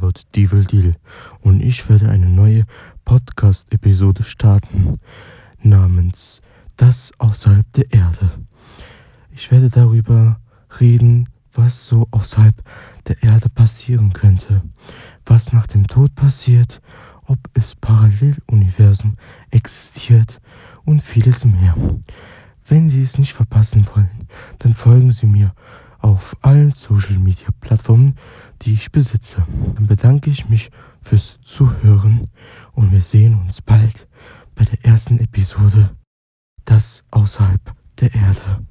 Lord Devil Deal und ich werde eine neue Podcast-Episode starten namens Das außerhalb der Erde. Ich werde darüber reden, was so außerhalb der Erde passieren könnte, was nach dem Tod passiert, ob es Paralleluniversen existiert und vieles mehr. Wenn Sie es nicht verpassen wollen, dann folgen Sie mir auf allen Social Media Plattformen, die ich besitze. Dann bedanke ich mich fürs Zuhören und wir sehen uns bald bei der ersten Episode Das außerhalb der Erde.